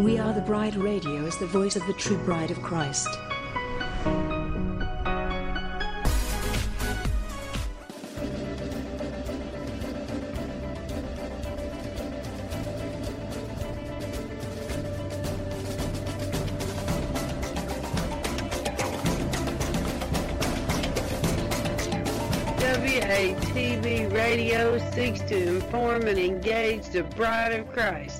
We Are the Bride Radio is the voice of the true bride of Christ. WATV Radio seeks to inform and engage the bride of Christ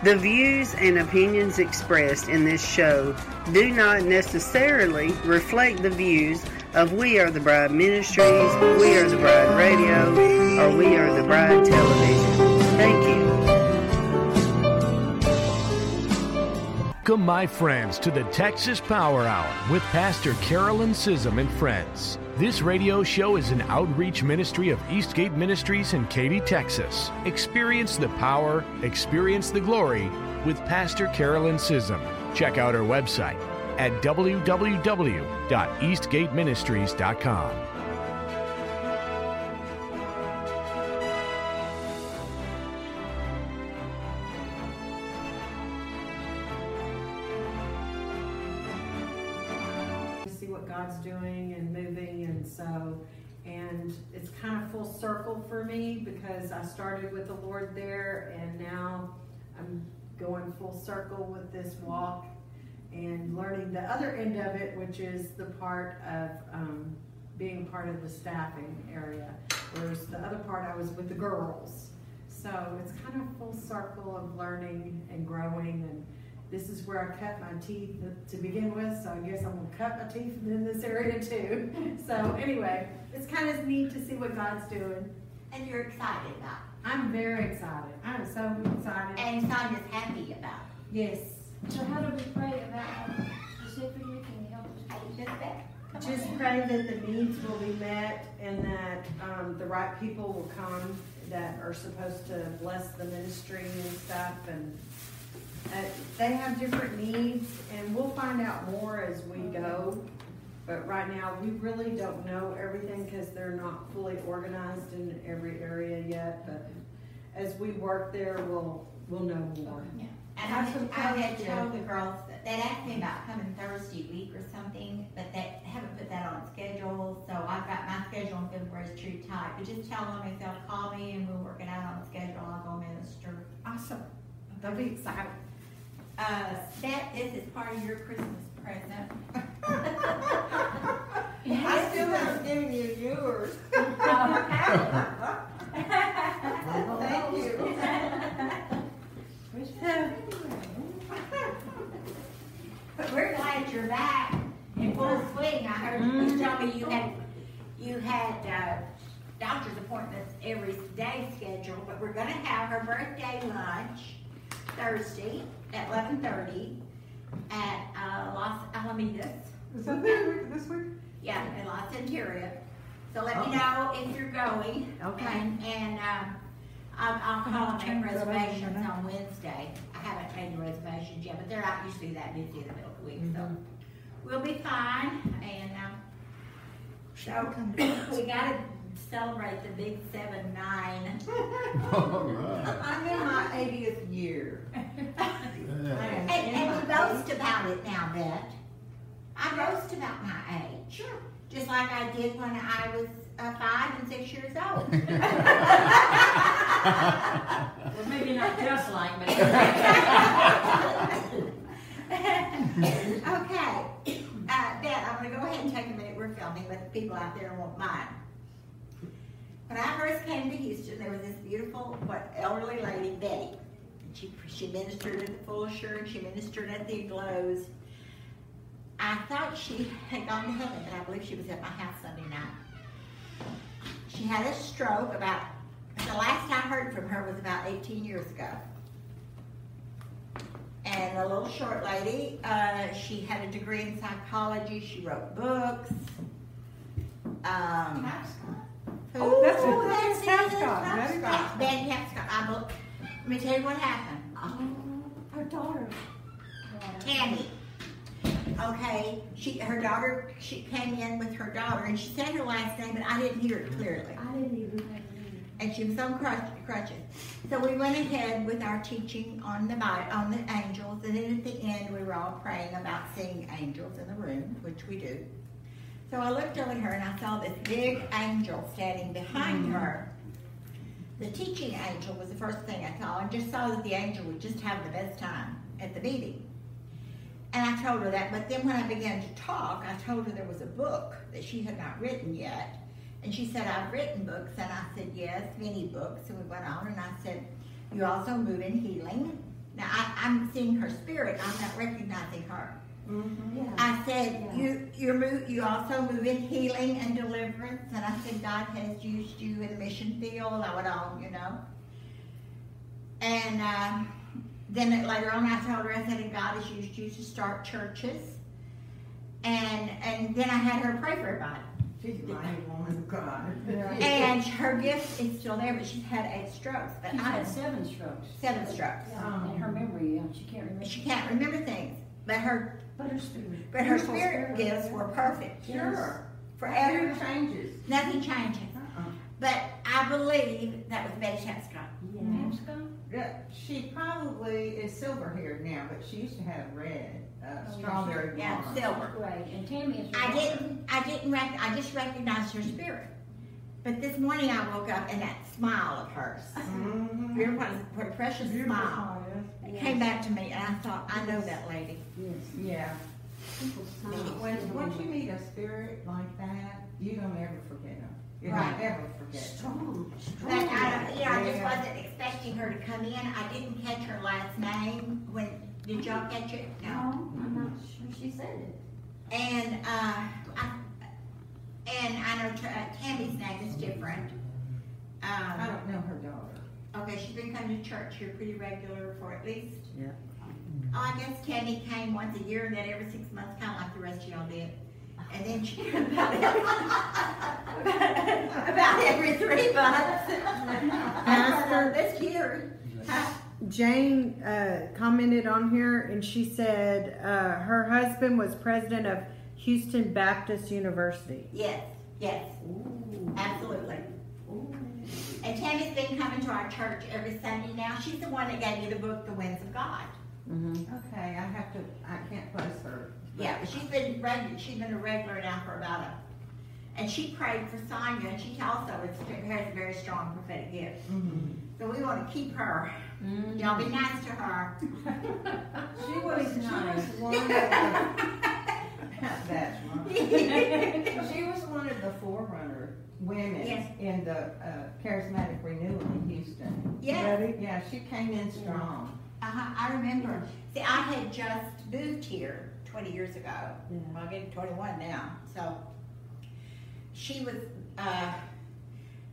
The views and opinions expressed in this show do not necessarily reflect the views of We Are the Bride Ministries, We Are the Bride Radio, or We Are the Bride Television. Thank you. Welcome, my friends, to the Texas Power Hour with Pastor Carolyn Sissom and friends. This radio show is an outreach ministry of Eastgate Ministries in Katy, Texas. Experience the power, experience the glory with Pastor Carolyn Sissom. Check out our website at www.eastgateministries.com. Lord there and now I'm going full circle with this walk and learning the other end of it, which is the part of um, being part of the staffing area. Whereas the other part I was with the girls. So it's kind of full circle of learning and growing and this is where I cut my teeth to begin with, so I guess I'm gonna cut my teeth in this area too. So anyway, it's kind of neat to see what God's doing. And you're excited about I'm very excited. I'm so excited. it. And Sonia's happy about Yes. So how do we pray about specifically? Can you help us? it. Just that. Come Just in. pray that the needs will be met and that um, the right people will come that are supposed to bless the ministry and stuff. And uh, they have different needs, and we'll find out more as we go. But right now, we really don't know everything because they're not fully organized in every area yet. But as we work there, we'll we'll know more. Yeah. And I had, I had told the girls, that they'd asked me about coming Thursday week or something, but they haven't put that on schedule, so I've got my schedule in February is too tight. But just tell them if they'll call me and we'll work it out on the schedule, I'll go minister. Awesome. They'll be excited. Uh, that, this is part of your Christmas present. I still haven't given you yours. Thank you. But we're glad you're back in full swing. I heard you tell me you had, you had, uh, doctor's appointments every day scheduled, but we're gonna have her birthday lunch Thursday at eleven thirty at, uh, Los Alamitos. Is that this week? This week? Yeah, in Los Centuria. So let me know if you're going. Okay. And, and, um, I'll, I'll call and make reservations on Wednesday. I haven't made the reservations yet, but they're not usually that busy in the middle of the week, so. We'll be fine, and, um, so, we gotta celebrate the big seven, nine. All right. I'm in my 80th year. And, and we boast about it now, Bet. I boast about my age. Sure. Just like I did when I was uh, five and six years old. Well, maybe not just like, but. okay. Uh, Bet, I'm going to go ahead and take a minute. We're filming, but the people out there won't mind. When I first came to Houston, there was this beautiful, what, elderly lady, Betty. And she, she ministered at the Full Assurance, she ministered at the Glows. I thought she had gone to heaven, but I believe she was at my house Sunday night. She had a stroke about, the last I heard from her was about 18 years ago. And a little short lady, uh, she had a degree in psychology, she wrote books. Um, Oh, that's it. that's That's it. Tapscott. That's That's Tapscott. Betty Tapscott. I bel- Let me tell you what happened. Oh, her daughter. Tammy. Okay, she, her daughter, she came in with her daughter, and she said her last name, but I didn't hear it clearly. I didn't even. And she was on crutch, crutches. So we went ahead with our teaching on the on the angels, and then at the end we were all praying about seeing angels in the room, which we do. So I looked over at her and I saw this big angel standing behind mm-hmm. her. The teaching angel was the first thing I saw, and just saw that the angel would just have the best time at the meeting. And I told her that, but then when I began to talk, I told her there was a book that she had not written yet. And she said, I've written books. And I said, yes, many books. And we went on, and I said, you also move in healing. Now, I, I'm seeing her spirit. I'm not recognizing her. Yeah. I said, Yeah. you you move, you also move in healing and deliverance, and I said God has used you in the mission field. I went on, you know. And um, then later on, I told her, I said, God has used you to start churches. And and then I had her pray for everybody. She's a mighty woman of God. And her gift is still there, but she's had eight strokes. But She's I had seven strokes. seven strokes. Yeah, and her memory, yeah, she can't remember. She can't remember things, but her But her spirit. but her beautiful spirit gifts were perfect. Sure. Forever, Never changes. nothing changes. Uh-uh. But I believe that was Betty Tapscott. Yeah. Yeah, She probably is silver haired now, but she used to have red, uh, strawberry Yeah, blonde. silver. Right, and Tammy is her I didn't, I didn't rec, I just recognized her spirit. But this morning I woke up and that smile of hers, Mm-hmm. you know what, what a precious Beautiful smile, smile, it came back to me and I thought, I know that lady. Yes. Yeah. When, once you meet a spirit like that, you don't ever forget them. You Right. don't ever forget them. Strong, But I, strong. don't- you know, I just wasn't expecting her to come in, I didn't catch her last name, when, did y'all catch it? No, I'm not sure she said it. And, uh, I, and I know T- uh, Tammy's name is different. I Um, don't know her daughter. Okay, she's been coming to church here pretty regular for at least. Yeah. Oh, I guess Tammy came once a year and then every six months, kinda like the rest of y'all did. And then she came about every, about every three months. Pastor? This year. Jane uh, commented on here and she said uh, her husband was president of Houston Baptist University. Yes, yes, absolutely. And Tammy's been coming to our church every Sunday now. She's the one that gave me the book, The Winds of God. Okay, I have to, I can't place her. Yeah, but she's been regular, she's been a regular now for about a, and she prayed for Sonia, and she also has a very strong prophetic gift. Mhm. So we want to keep her. Y'all be nice to her. She was, she was one of the, that's right. She was one of the forerunner women Yes. in the uh, charismatic renewal in Houston. Yeah, Yeah, she came in strong. uh-huh, I remember. See, I had just moved here twenty years ago. Well, I'm getting twenty-one now, so. She was, uh,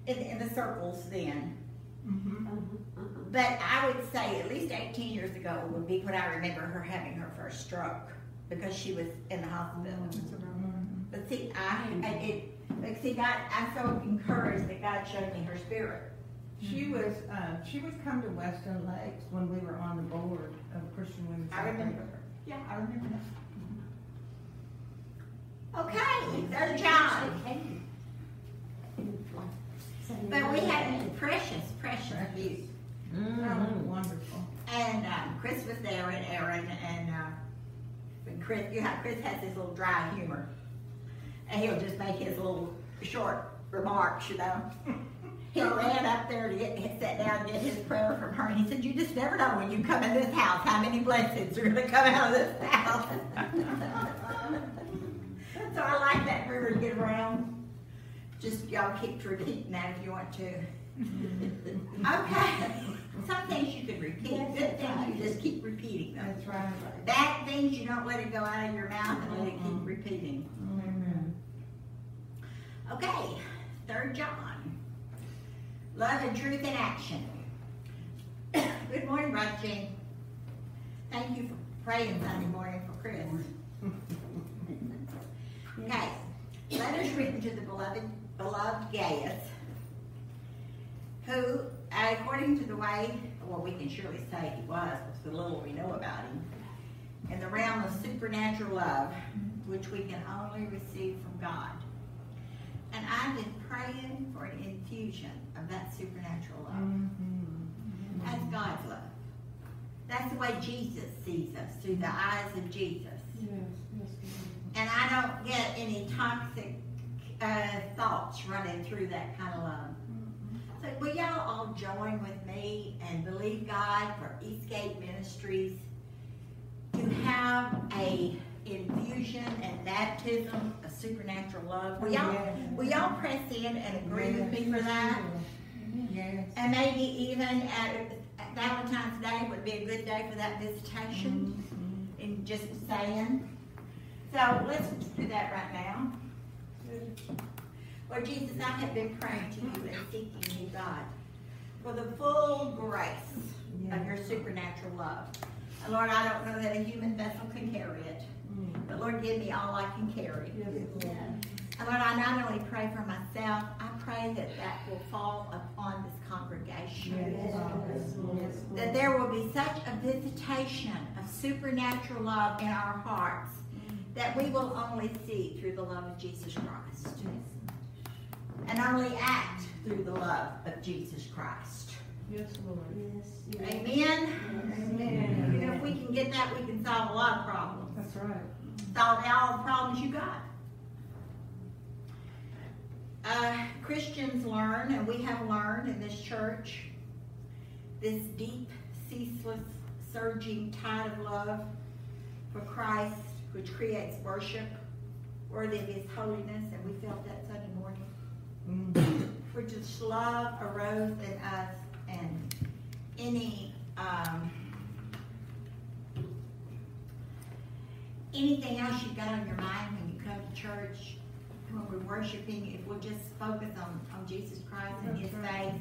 in, in the circles then. Mm-hmm. But I would say at least eighteen years ago would be when I remember her having her first stroke, because she was in the hospital. But see, I, I it, like, see, God, I'm so encouraged that God showed me her spirit. She was, uh, she would come to Western Lakes when we were on the board of Christian Women's. I remember her. Yeah, I remember that. Okay, there's John. But we had precious, precious youth. Oh, wonderful. And um, Chris was there and Aaron and uh, when Chris, you know, Chris has this little dry humor, and he'll just make his little short remarks, you know. He ran up there to get, sat down and get his prayer from her, and he said, "You just never know when you come in this house how many blessings are going to come out of this house." so I like that her to get around. Just y'all keep repeating that if you want to. Okay. Some things you can repeat. Good things you just keep repeating them. That's right. Bad things you don't let it go out of your mouth and let it keep repeating. Okay, third John. Love and truth in action. Good morning, Brother. Thank you for praying Sunday morning for Chris. Okay, letters written to the beloved, beloved Gaius, who, according to the way, well, we can surely say he was, with the little we know about him, in the realm of supernatural love, which we can only receive from God. And I've been praying for an infusion of that supernatural love. Mm-hmm. That's God's love. That's the way Jesus sees us, through the eyes of Jesus. Yes, yes, And I don't get any toxic uh, thoughts running through that kind of love. So will y'all all join with me and believe God for Eastgate Ministries to have a infusion and baptism of supernatural love? Will y'all, will y'all press in and agree with me for that? Yes. And maybe even at, at Valentine's Day would be a good day for that visitation. Mm-hmm. And just saying. So let's do that right now. Lord Jesus, I have been praying to you and seeking you, God, for the full grace of your supernatural love. And Lord, I don't know that a human vessel can carry it, but Lord, give me all I can carry. And Lord, I not only pray for myself, I pray that that will fall upon this congregation. That there will be such a visitation of supernatural love in our hearts that we will only see through the love of Jesus Christ. And only act through the love of Jesus Christ. Yes, Lord. Yes. Amen? Amen. You know, if we can get that, we can solve a lot of problems. That's right. Solve all the problems you got. Uh, Christians learn, and we have learned in this church, this deep, ceaseless, surging tide of love for Christ, which creates worship worthy of His holiness, and we felt that Sunday morning. Mm-hmm. For just love arose in us, and any um, anything else you've got on your mind when you come to church, when we're worshiping, if we'll just focus on, on Jesus Christ and His faith,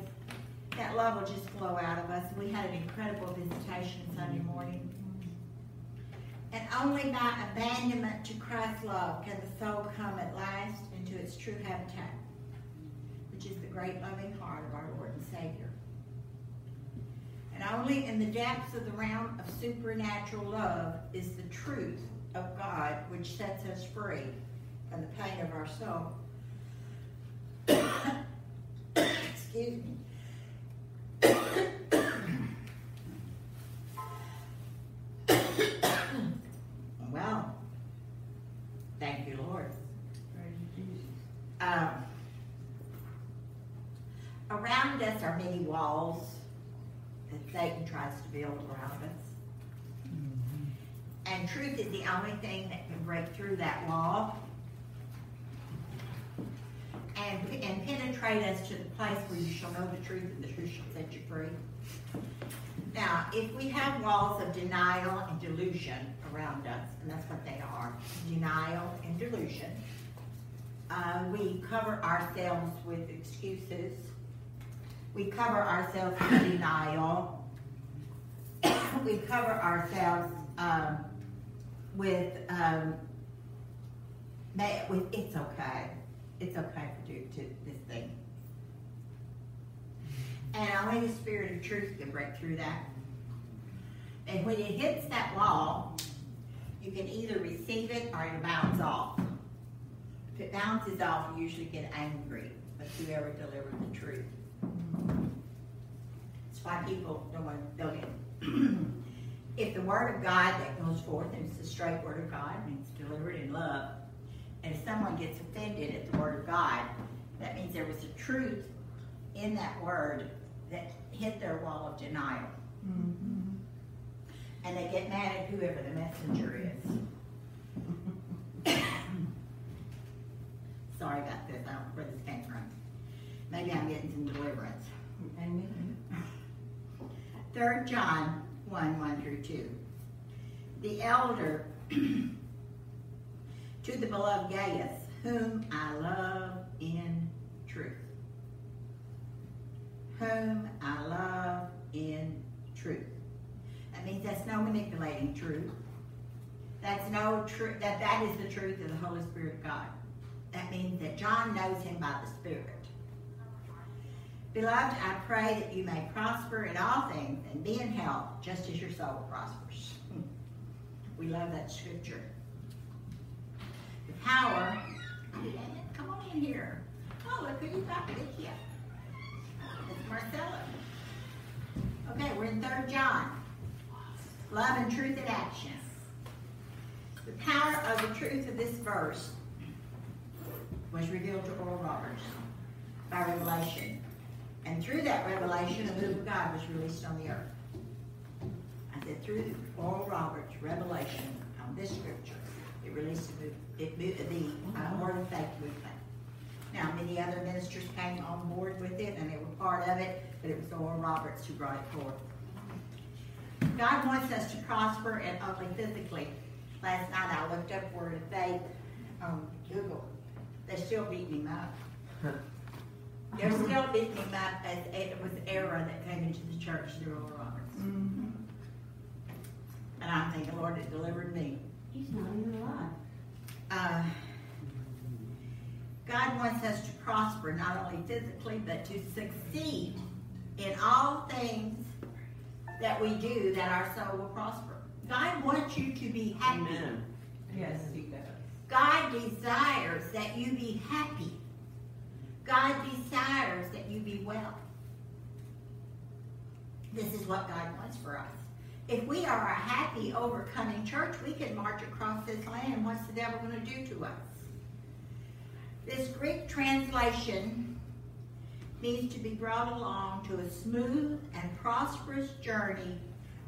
that love will just flow out of us. We had an incredible visitation Sunday morning. And only by abandonment to Christ's love can the soul come at last into its true habitat, which is the great loving heart of our Lord and Savior. And only in the depths of the realm of supernatural love is the truth of God which sets us free from the pain of our soul. Excuse me. well, thank you, Lord. Um, around us are many walls that Satan tries to build around us. And truth is the only thing that can break through that wall and, and penetrate us to the place where you shall know the truth and the truth shall set you free. Now, if we have walls of denial and delusion around us, and that's what they are, denial and delusion, uh, we cover ourselves with excuses. We cover ourselves with denial. we cover ourselves um, with um, with it's okay. It's okay to do to this thing. And only the spirit of truth can break through that. And when it hits that wall, you can either receive it or it'll bounce off. If it bounces off, you usually get angry with whoever delivered the truth. That's why people don't want to don't if the word of God that goes forth and it's the straight word of God and it's delivered in love, and if someone gets offended at the word of God, that means there was a truth in that word that hit their wall of denial. Mm-hmm. And they get mad at whoever the messenger is. Sorry about this. I don't know where this came from. Maybe I'm getting some deliverance. Amen. Third John 1 1 through 2. The elder to the beloved Gaius, whom I love in truth. Whom I love in truth. That means that's no manipulating truth. That's no truth. That that is the truth of the Holy Spirit of God. That means that John knows him by the Spirit. Beloved, I pray that you may prosper in all things and be in health, just as your soul prospers. We love that scripture. The power. Come on in here. Oh, look who you got with you. It's Marcella. Okay, we're in Third John. Love and truth in action. The power of the truth of this verse was revealed to Oral Roberts by revelation. And through that revelation, the move of God was released on the earth. I said, through Oral Roberts' revelation on this scripture, it released the, move, it moved, the uh, Word of Faith movement. Now, many other ministers came on board with it, and they were part of it, but it was Oral Roberts who brought it forth. God wants us to prosper and only physically. Last night I looked up Word of Faith on Google. They still beat me up. They're still beating him up as it was error that came into the church through Oral Roberts. Mm-hmm. And I'm the Lord, it delivered me. He's not even alive. Uh, God wants us to prosper, not only physically, but to succeed in all things that we do, that our soul will prosper. God wants you to be happy. Yes, he does. God desires that you be happy. God desires that you be well. This is what God wants for us. If we are a happy, overcoming church, we can march across this land. What's the devil going to do to us? This Greek translation means to be brought along to a smooth and prosperous journey,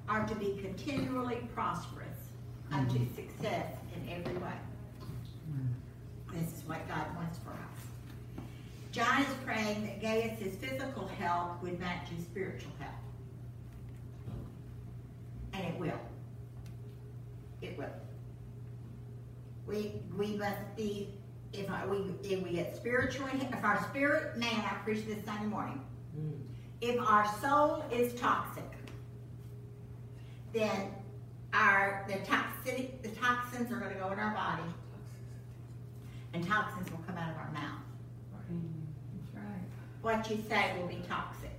or to be continually prosperous unto mm-hmm. success in every way. Mm. This is what God wants for us. John is praying that Gaius' physical health would match his spiritual health. And it will. It will. We we must be if I, we if we get spiritually if our spirit man I preached this Sunday morning. Mm. If our soul is toxic, then our the toxic the toxins are going to go in our body, and toxins will come out of our mouth. What you say will be toxic.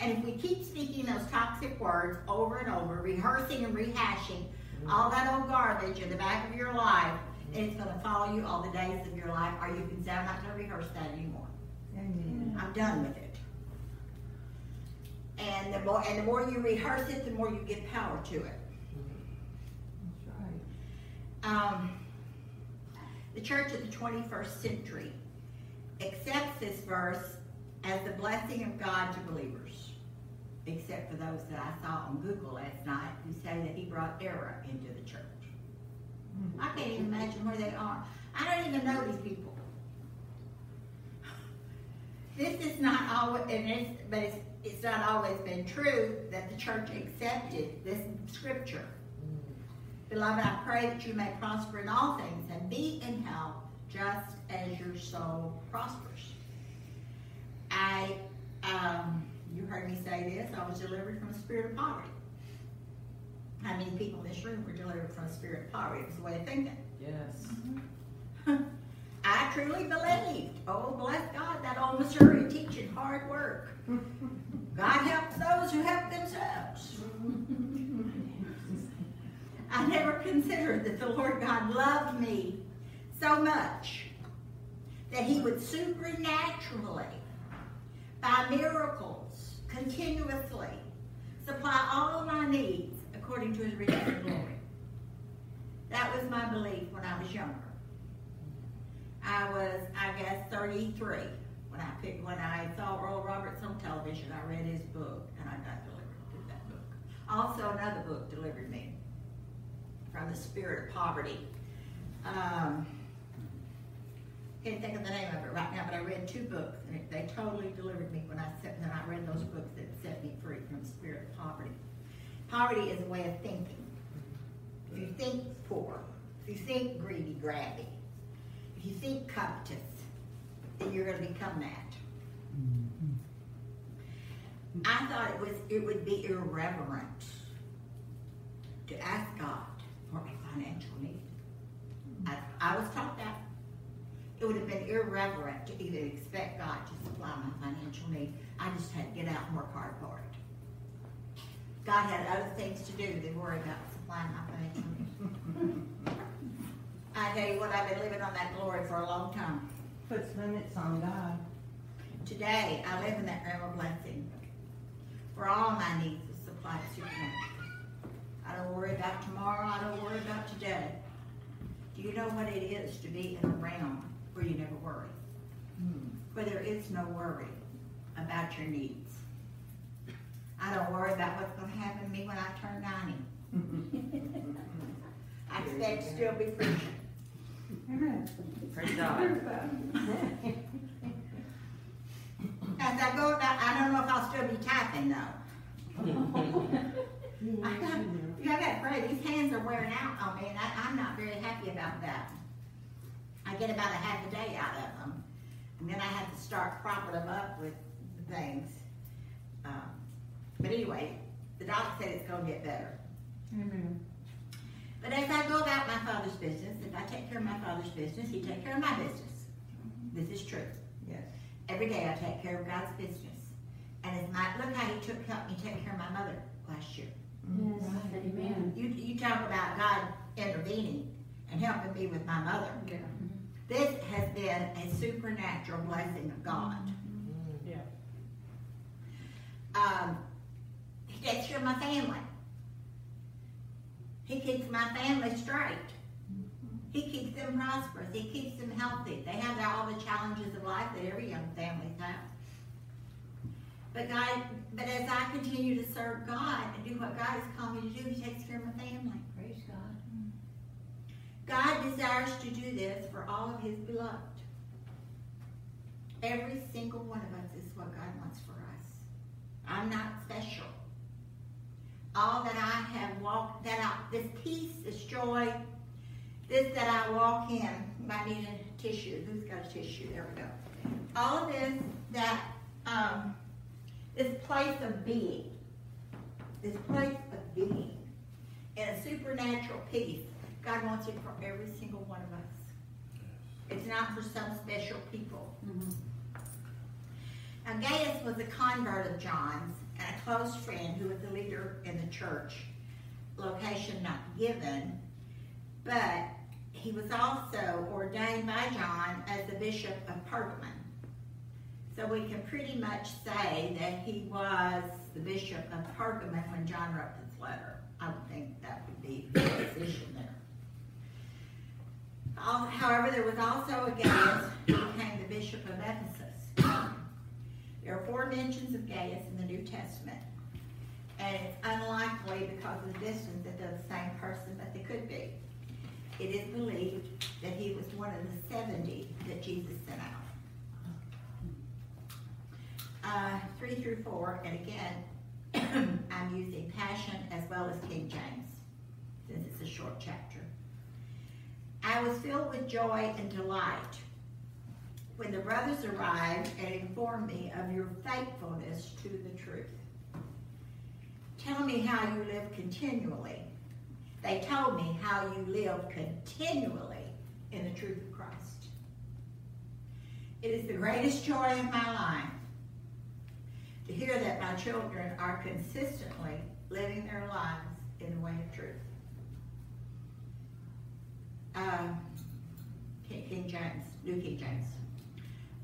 And if we keep speaking those toxic words over and over, rehearsing and rehashing all that old garbage in the back of your life, it's going to follow you all the days of your life, or you can say, I'm not going to rehearse that anymore. Amen. I'm done with it. And the more and the more you rehearse it, the more you give power to it. That's right. Um, the church of the 21st century accepts this verse as the blessing of God to believers, except for those that I saw on Google last night who say that he brought error into the church. I can't even imagine where they are. I don't even know these people. This is not always, and it's, but it's, it's not always been true that the church accepted this scripture. Beloved, I pray that you may prosper in all things and be in health just as your soul prospers. I, um, you heard me say this, I was delivered from a spirit of poverty. How many people in this room were delivered from a spirit of poverty? It the way of thinking. Yes. I truly believed. Oh, bless God, that old Missouri teaching hard work. God helps those who help themselves. I never considered that the Lord God loved me so much that He would supernaturally, miracles, continuously supply all of my needs according to His riches and glory. That was my belief when I was younger. I was, I guess, 33 when I picked, when I saw Oral Roberts on television. I read his book and I got delivered through that book. Also, another book delivered me from the spirit of poverty. Um, can't think of the name of it right now, but I read two books, and it, they totally delivered me when I when I read those books that set me free from the spirit of poverty. Poverty is a way of thinking. If you think poor, if you think greedy, grabby, if you think covetous, then you're going to become that. I thought it was it would be irreverent to ask God for a financial need. I, I was taught that. It would have been irreverent to even expect God to supply my financial need. I just had to get out and work hard for it. God had other things to do than worry about supplying my financial need. I tell you what, I've been living on that glory for a long time. Puts limits on God. Today, I live in that realm of blessing. For all my needs is supplied supernaturally. I don't worry about tomorrow. I don't worry about today. Do you know what it is to be in a realm where you never worry? Where there is no worry about your needs. I don't worry about what's going to happen to me when I turn 90. I expect to still be preaching. Praise God. As I go about, I don't know if I'll still be typing though. I got, you know, I got to pray. These hands are wearing out on me, and I, I'm not very happy about that. I get about a half a day out of them, and then I have to start propping them up with things. Um, but anyway, the doctor said it's going to get better. But as I go about my father's business, if I take care of my father's business, he take care of my business. This is true. Yes. Every day I take care of God's business. And it's my, look how he took, helped me take care of my mother last year. Yes, amen. You, you talk about God intervening and helping me with my mother. This has been a supernatural blessing of God. Yeah. Um, he takes care of my family. He keeps my family straight. He keeps them prosperous. He keeps them healthy. They have all the challenges of life that every young family has. But God, but as I continue to serve God and do what God has called me to do, He takes care of my family. God. Desires to do this for all of His beloved. Every single one of us is what God wants for us. I'm not special. All that I have walked, that I, this peace, this joy, this that I walk in, I need a tissue. Who's got a tissue? There we go. All of this that, um, this place of being, this place of being, in a supernatural peace, God wants it for every single one of us. It's not for some special people. Mm-hmm. Now, Gaius was a convert of John's and a close friend who was the leader in the church. Location not given, but he was also ordained by John as the bishop of Pergamon. So we can pretty much say that he was the bishop of Pergamon when John wrote this letter. I would think that would be the position there. Al- However, there was also a Gaius who became the bishop of Ephesus. There are four mentions of Gaius in the New Testament, and it's unlikely because of the distance that they're the same person, but they could be. It is believed that he was one of the 70 that Jesus sent out. Uh, 3 through 4, and again, I'm using Passion as well as King James, since it's a short chapter. I was filled with joy and delight when the brothers arrived and informed me of your faithfulness to the truth. Tell me how you live continually. They told me how you live continually in the truth of Christ. It is the greatest joy of my life to hear that my children are consistently living their lives in the way of truth. Um, King, James, New King James.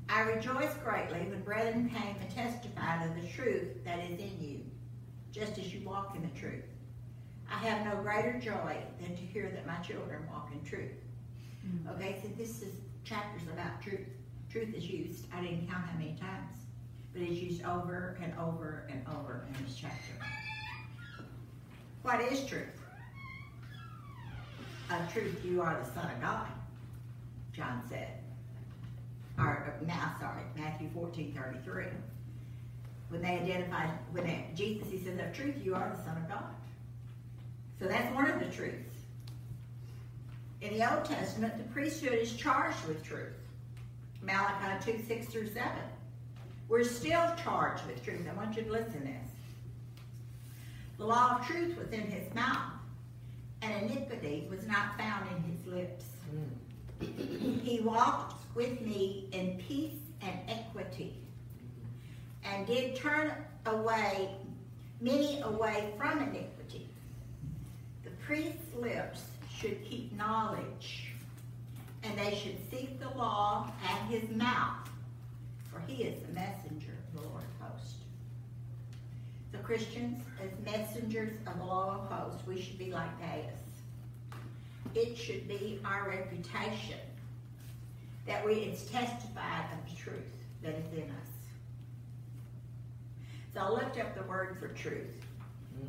I rejoice greatly when brethren came and testified of the truth that is in you, just as you walk in the truth. I have no greater joy than to hear that my children walk in truth. Okay, so this is chapters about truth. Truth is used, I didn't count how many times, but it's used over and over and over in this chapter. What is truth? Of truth, you are the Son of God, John said. or uh, now, sorry, Matthew 14, 33. When they identified, when they, Jesus, he says, of truth, you are the Son of God. So that's one of the truths. In the Old Testament, the priesthood is charged with truth. Malachi 2, 6 through 7. We're still charged with truth. I want you to listen to this. The law of truth was in his mouth, and iniquity was not found in his lips. Hmm. He walked with me in peace and equity, and did turn away many away from iniquity. The priest's lips should keep knowledge, and they should seek the law at his mouth, for he is the messenger of the Lord of hosts. So Christians, as messengers of the law of hosts, we should be like Gaius. It should be our reputation that we it's testified of the truth that is in us. So I looked up the word for truth.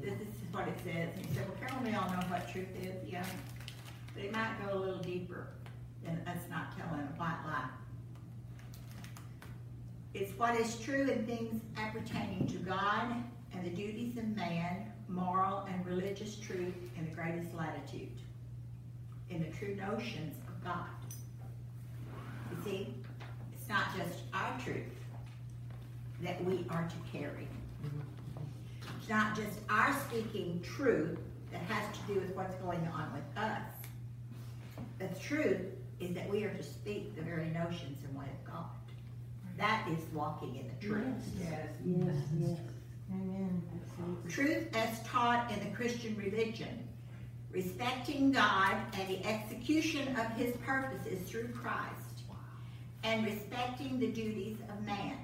This is what it says. He said, Well, Carol, we all know what truth is, yeah. But it might go a little deeper than us not telling a white lie. It's what is true in things appertaining to God and the duties of man, moral and religious truth in the greatest latitude, in the true notions of God. You see, it's not just our truth that we are to carry. It's not just our speaking truth that has to do with what's going on with us. The truth is that we are to speak the very notions and way of God. That is walking in the truth. Yes. Yes, yes. Amen. Absolutely. Truth as taught in the Christian religion, respecting God and the execution of his purposes through Christ, and respecting the duties of man,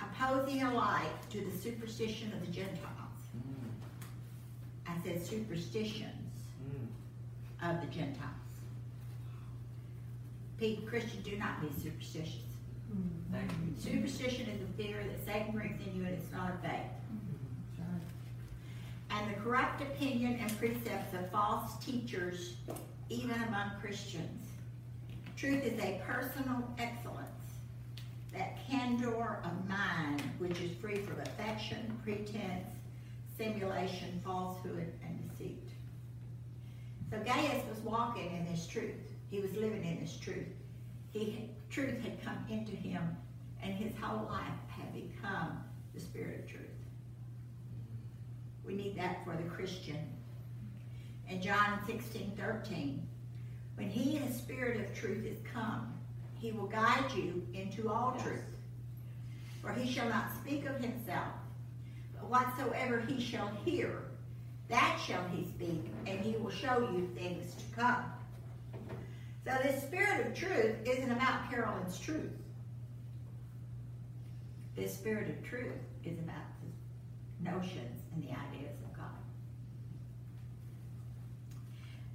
opposing alike to the superstition of the Gentiles. Mm. I said superstitions mm. of the Gentiles. People, Christian, do not be superstitious. Superstition is a fear that Satan brings in you and it's not of faith. And the corrupt opinion and precepts of false teachers, even among Christians. Truth is a personal excellence, that candor of mind which is free from affection, pretense, simulation, falsehood, and deceit. So Gaius was walking in this truth. He was living in this truth. He truth had come into him, and his whole life had become the spirit of truth. We need that for the Christian. In John 16, 13, when he, the spirit of truth, is come, he will guide you into all truth. For he shall not speak of himself, but whatsoever he shall hear, that shall he speak, and he will show you things to come. So this spirit of truth isn't about Carolyn's truth. This spirit of truth is about the notions and the ideas of God.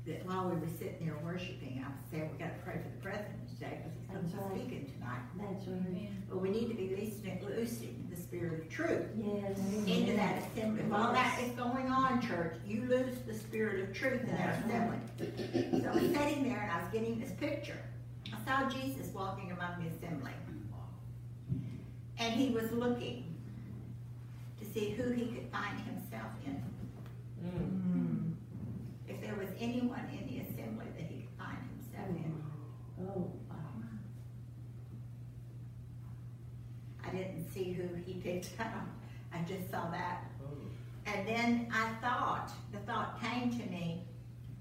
That while we were sitting there worshiping, I was saying we got to pray for the president today because he's going to That's be right. speaking tonight. That's right. But we need to be loosing, loosing the spirit of truth Yes. into that assembly. While that is going on, church, you lose the spirit of truth in that assembly. So I was sitting there and I was getting this picture. I saw Jesus walking among the assembly. And he was looking to see who he could find himself in. Mm. If there was anyone in the assembly that he could find himself in. Oh, wow. I didn't see who he picked out. I just saw that. Oh. And then I thought, the thought came to me,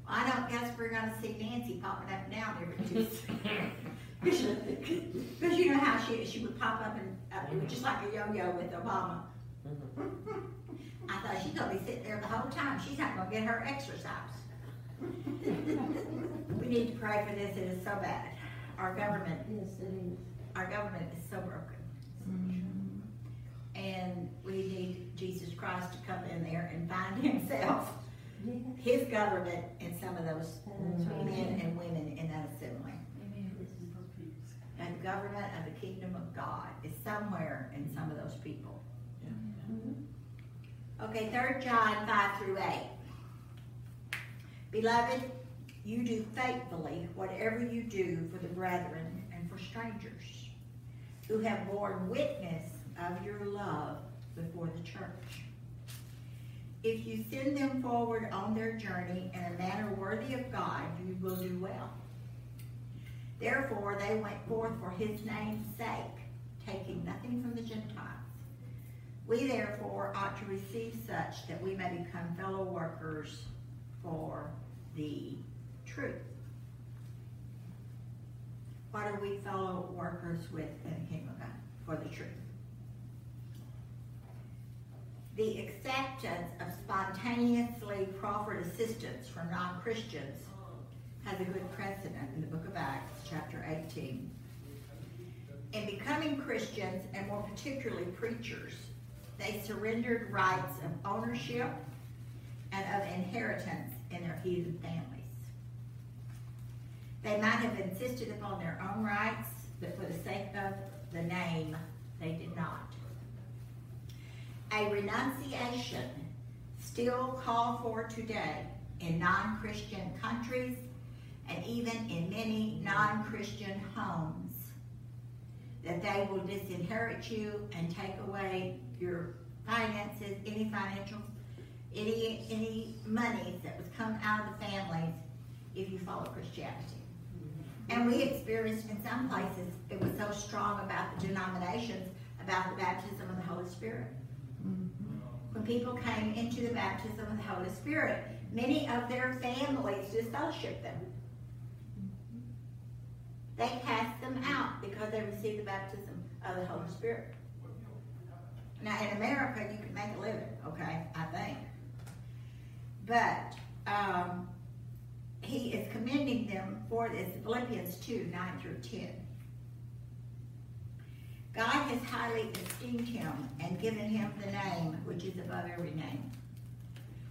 I don't guess we're gonna see Nancy popping up now every Tuesday. Because you know how she she would pop up and up, just like a yo-yo with Obama. Mm-hmm. I thought she's gonna be sitting there the whole time. She's not gonna get her exercise. we need to pray for this. It is so bad. Our government, Yes, it is. our government is so broken. Mm-hmm. And we need Jesus Christ to come in there and find himself, Yes. his government in some of those right. men and women in that assembly. And the government of the kingdom of God is somewhere in some of those people. Okay, third John five through eight. Beloved, you do faithfully whatever you do for the brethren and for strangers, who have borne witness of your love before the church. If you send them forward on their journey in a manner worthy of God, you will do well. Therefore, they went forth for his name's sake, taking nothing from the Gentiles. We therefore ought to receive such that we may become fellow workers for the truth. What are we fellow workers with in the kingdom of God? For the truth. The acceptance of spontaneously proffered assistance from non Christians has a good precedent in the book of Acts, chapter 18. In becoming Christians, and more particularly preachers, they surrendered rights of ownership and of inheritance in their heathen families. They might have insisted upon their own rights, but for the sake of the name, they did not. A renunciation still called for today in non Christian countries and even in many non Christian homes that they will disinherit you and take away your finances, any financial, any any money that was come out of the families if you follow Christianity. And we experienced in some places it was so strong about the denominations about the baptism of the Holy Spirit. When people came into the baptism of the Holy Spirit, many of their families disfellowshipped them. They cast them out because they received the baptism of the Holy Spirit. Now, in America, you can make a living, okay, I think. But um, he is commending them for this. Philippians 2 9 through 10. God has highly esteemed him and given him the name which is above every name.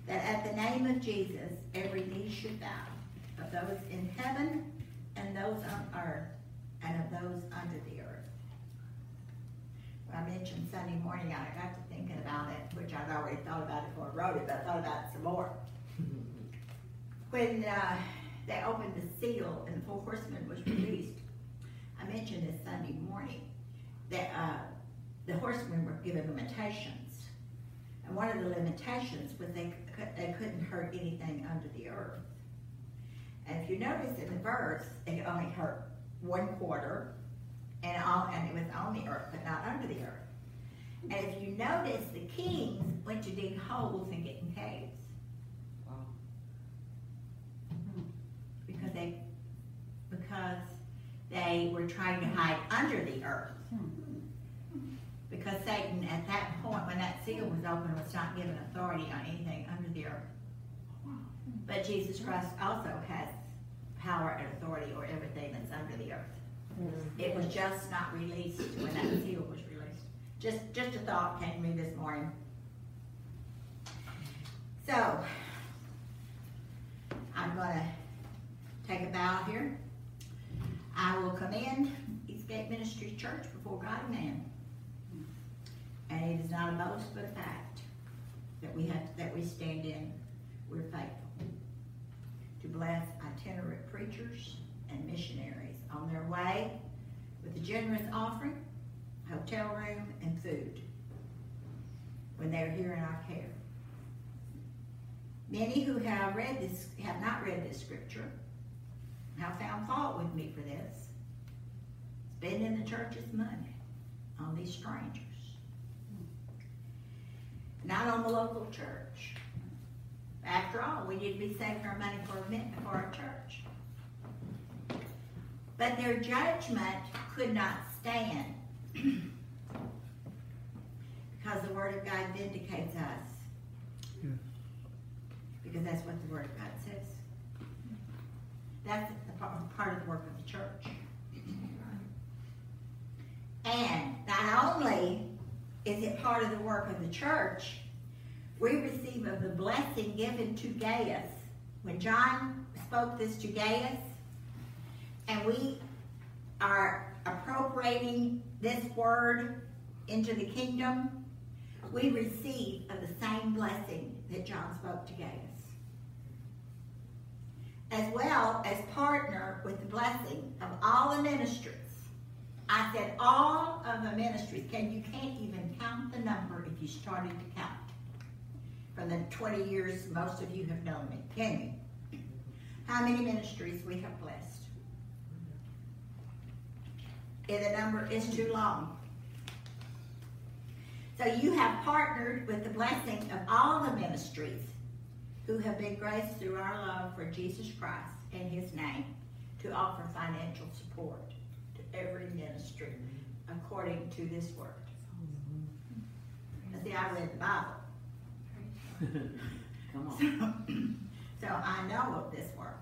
That at the name of Jesus, every knee should bow, of those in heaven and those on earth and of those under the earth. When I mentioned Sunday morning, I got to thinking about it, which I'd already thought about it before I wrote it, but I thought about it some more. When uh, they opened the seal and the four horsemen was released, I mentioned this Sunday morning that uh, the horsemen were given limitations. And one of the limitations was they, they couldn't hurt anything under the earth. And if you notice in the verse, it only hurt one quarter, and, all, and it was on the earth, but not under the earth. And if you notice, the kings went to dig holes and get in caves. Because they, because they were trying to hide under the earth. Because Satan, at that point, when that seal was open, was not given authority on anything under the earth. But Jesus Christ also has power and authority over everything that's under the earth. Mm-hmm. It was just not released when that seal was released. Just, just a thought came to me this morning. So, I'm going to take a bow here. I will commend Eastgate Ministries Church before God and man. And it is not a boast but a fact that we have that we stand in. We're faithful to bless itinerant preachers and missionaries on their way with a generous offering, hotel room, and food when they are here in our care. Many who have read this have not read this scripture have found fault with me for this. Spending the church's money on these strangers. Not on the local church. After all, we need to be saving our money for a minute for our church. But their judgment could not stand because the Word of God vindicates us. Because that's what the Word of God says. That's part of the work of the church. And not only is it part of the work of the church, we receive of the blessing given to Gaius. When John spoke this to Gaius, and we are appropriating this word into the kingdom, we receive of the same blessing that John spoke to Gaius. As well as partner with the blessing of all the ministries. I said all of the ministries. Can you can't even count the number if you started to count. From the 20 years most of you have known me, can you? How many ministries we have blessed? And the number is too long. So you have partnered with the blessing of all the ministries who have been graced through our love for Jesus Christ and his name to offer financial support to every ministry according to this word. See, I read the Bible. Come on. So, so I know of this work.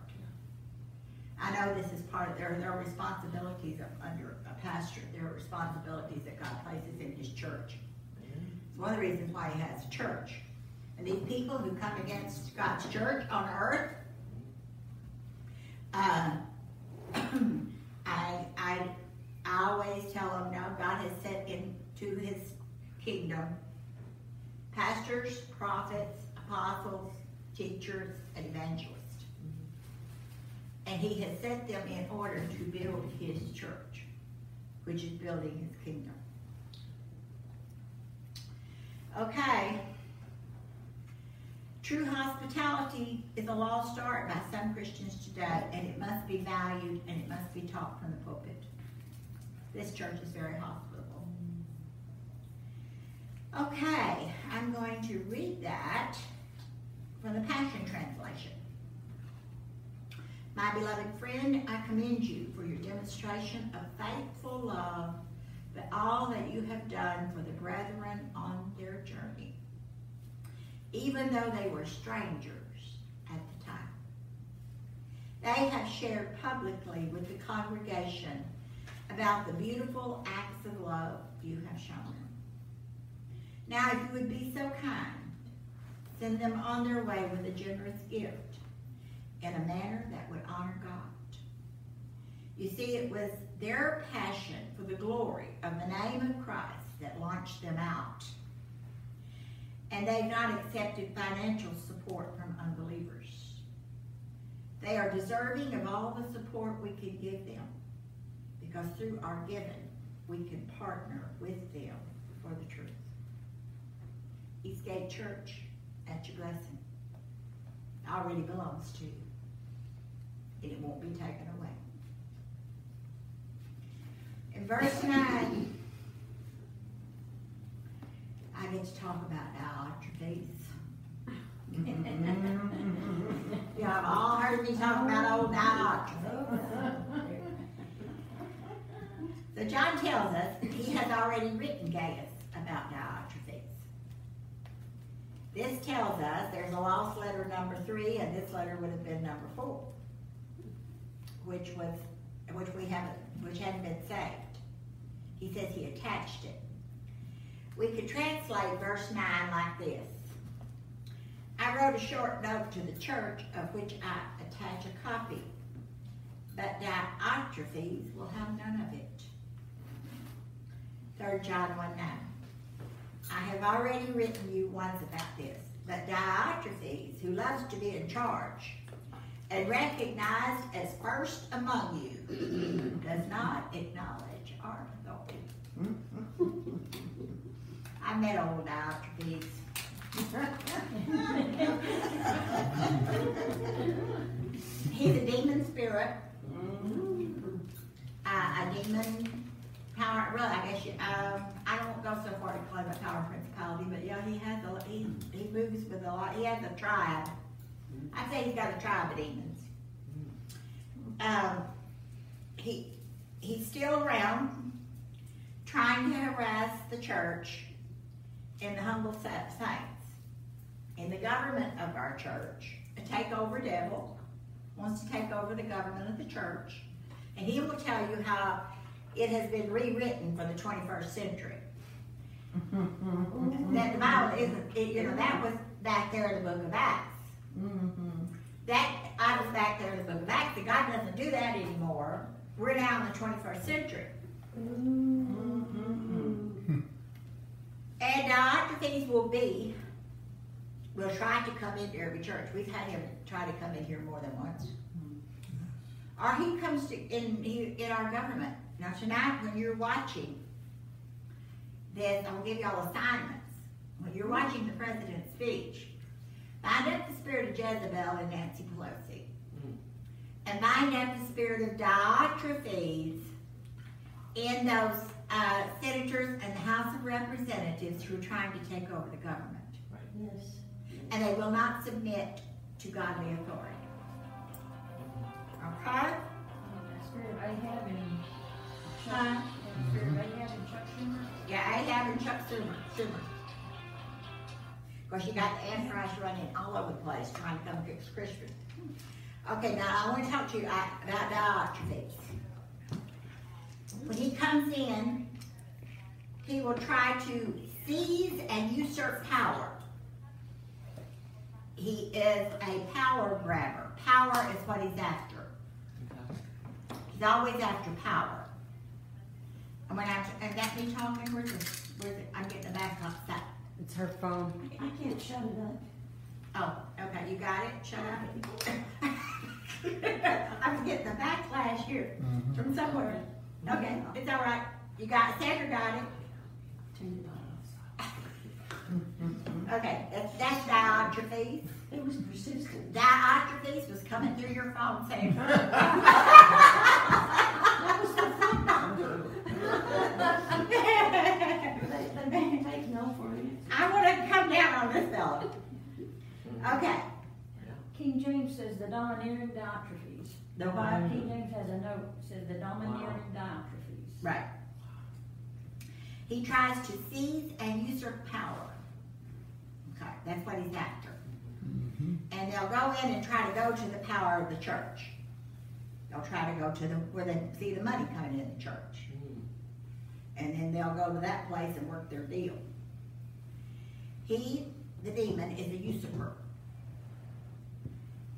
I know this is part of their, There are responsibilities of, under a pastor. There are responsibilities that God places in His church. It's one of the reasons why He has a church. And these people who come against God's church on earth, uh, I, I, always tell them, no, God has set into His kingdom pastors, prophets, apostles, teachers, and evangelists. And he has set them in order to build his church, which is building his kingdom. Okay. True hospitality is a lost art by some Christians today, and it must be valued and it must be taught from the pulpit. This church is very hospitable. Okay, I'm going to read that from the Passion Translation. My beloved friend, I commend you for your demonstration of faithful love, but all that you have done for the brethren on their journey, even though they were strangers at the time. They have shared publicly with the congregation about the beautiful acts of love you have shown them. Now, if you would be so kind, send them on their way with a generous gift in a manner that would honor God. You see, it was their passion for the glory of the name of Christ that launched them out. And they've not accepted financial support from unbelievers. They are deserving of all the support we can give them because through our giving, we can partner with them for the truth. Eastgate Church, at your blessing. It already belongs to you. And it won't be taken away. In verse 9, I get to talk about Diotrephes. Mm-hmm. you have all heard me talk about old Diotrephes. So John tells us he has already written Gaius about Diotrephes. This tells us there's a lost letter number three, and this letter would have been number four, which was which we haven't which hadn't been saved. He says he attached it. We could translate verse 9 like this. I wrote a short note to the church of which I attach a copy, but Diotrephes will have none of it. 3 John 1 9. I have already written you once about this, but Diotrephes, who loves to be in charge and recognized as first among you, does not acknowledge our authority. Hmm. I met old Diotrephes. He's a demon spirit, uh, a demon power. Really, I guess you. Um, I don't go so far to claim a power principality, but yeah, he has a. He he moves with a lot. He has a tribe. I'd say he's got a tribe of demons. Um, he he's still around, trying to harass the church and the humble saints. In the government of our church, a takeover devil wants to take over the government of the church, and he will tell you how it has been rewritten for the 21st century. Mm-hmm. that the Bible isn't, it, you know, that was back there in the book of Acts. Mm-hmm. That I was back there in the book of Acts, and God doesn't do that anymore. We're now in the 21st century. Mm-hmm. And Diotrephes will be, We'll try to come into every church. We've had him try to come in here more than once. Mm-hmm. Or he comes to in in our government. Now tonight, when you're watching this, I'll give y'all assignments. When you're watching the president's speech, bind up the spirit of Jezebel and Nancy Pelosi, mm. and bind up the spirit of Diotrephes in those uh, senators and the House of Representatives who are trying to take over the government. Right. Yes. And they will not submit to godly authority. Okay? That spirit Ahab and Chuck, Huh? that spirit Ahab and Chuck Schumer. Yeah, Ahab and Chuck Schumer. Schumer. Of course, you got the Antichrist running all over the place trying to come fix Christians. Okay, now I want to talk to you about Diotrephes. When he comes in, he will try to seize and usurp power. He is a power grabber. Power is what he's after. He's always after power. And when I and that me talking, where's the, where's it? I'm getting the back up that. It's her phone. I can't shut it up. Oh, okay, you got it. Shut up. I'm getting the backlash here mm-hmm. from somewhere. Okay, it's all right. You got it. Sandra got it. Turn it off. Okay, that's that's Diotrephes. It was persistent. Diotrephes was coming through your phone, Sandra. That was the phone number. They, they didn't take no for it. I want to come down on this fella. Okay. King James says the domineering Diotrephes. The The Bible, what? King James has a note, says the domineering Diotrephes. Right. He tries to seize and usurp power. Okay, that's what he's after. And they'll go in and try to go to the power of the church. They'll try to go to the where they see the money coming in the church. And then they'll go to that place and work their deal. He, the demon, is a usurper.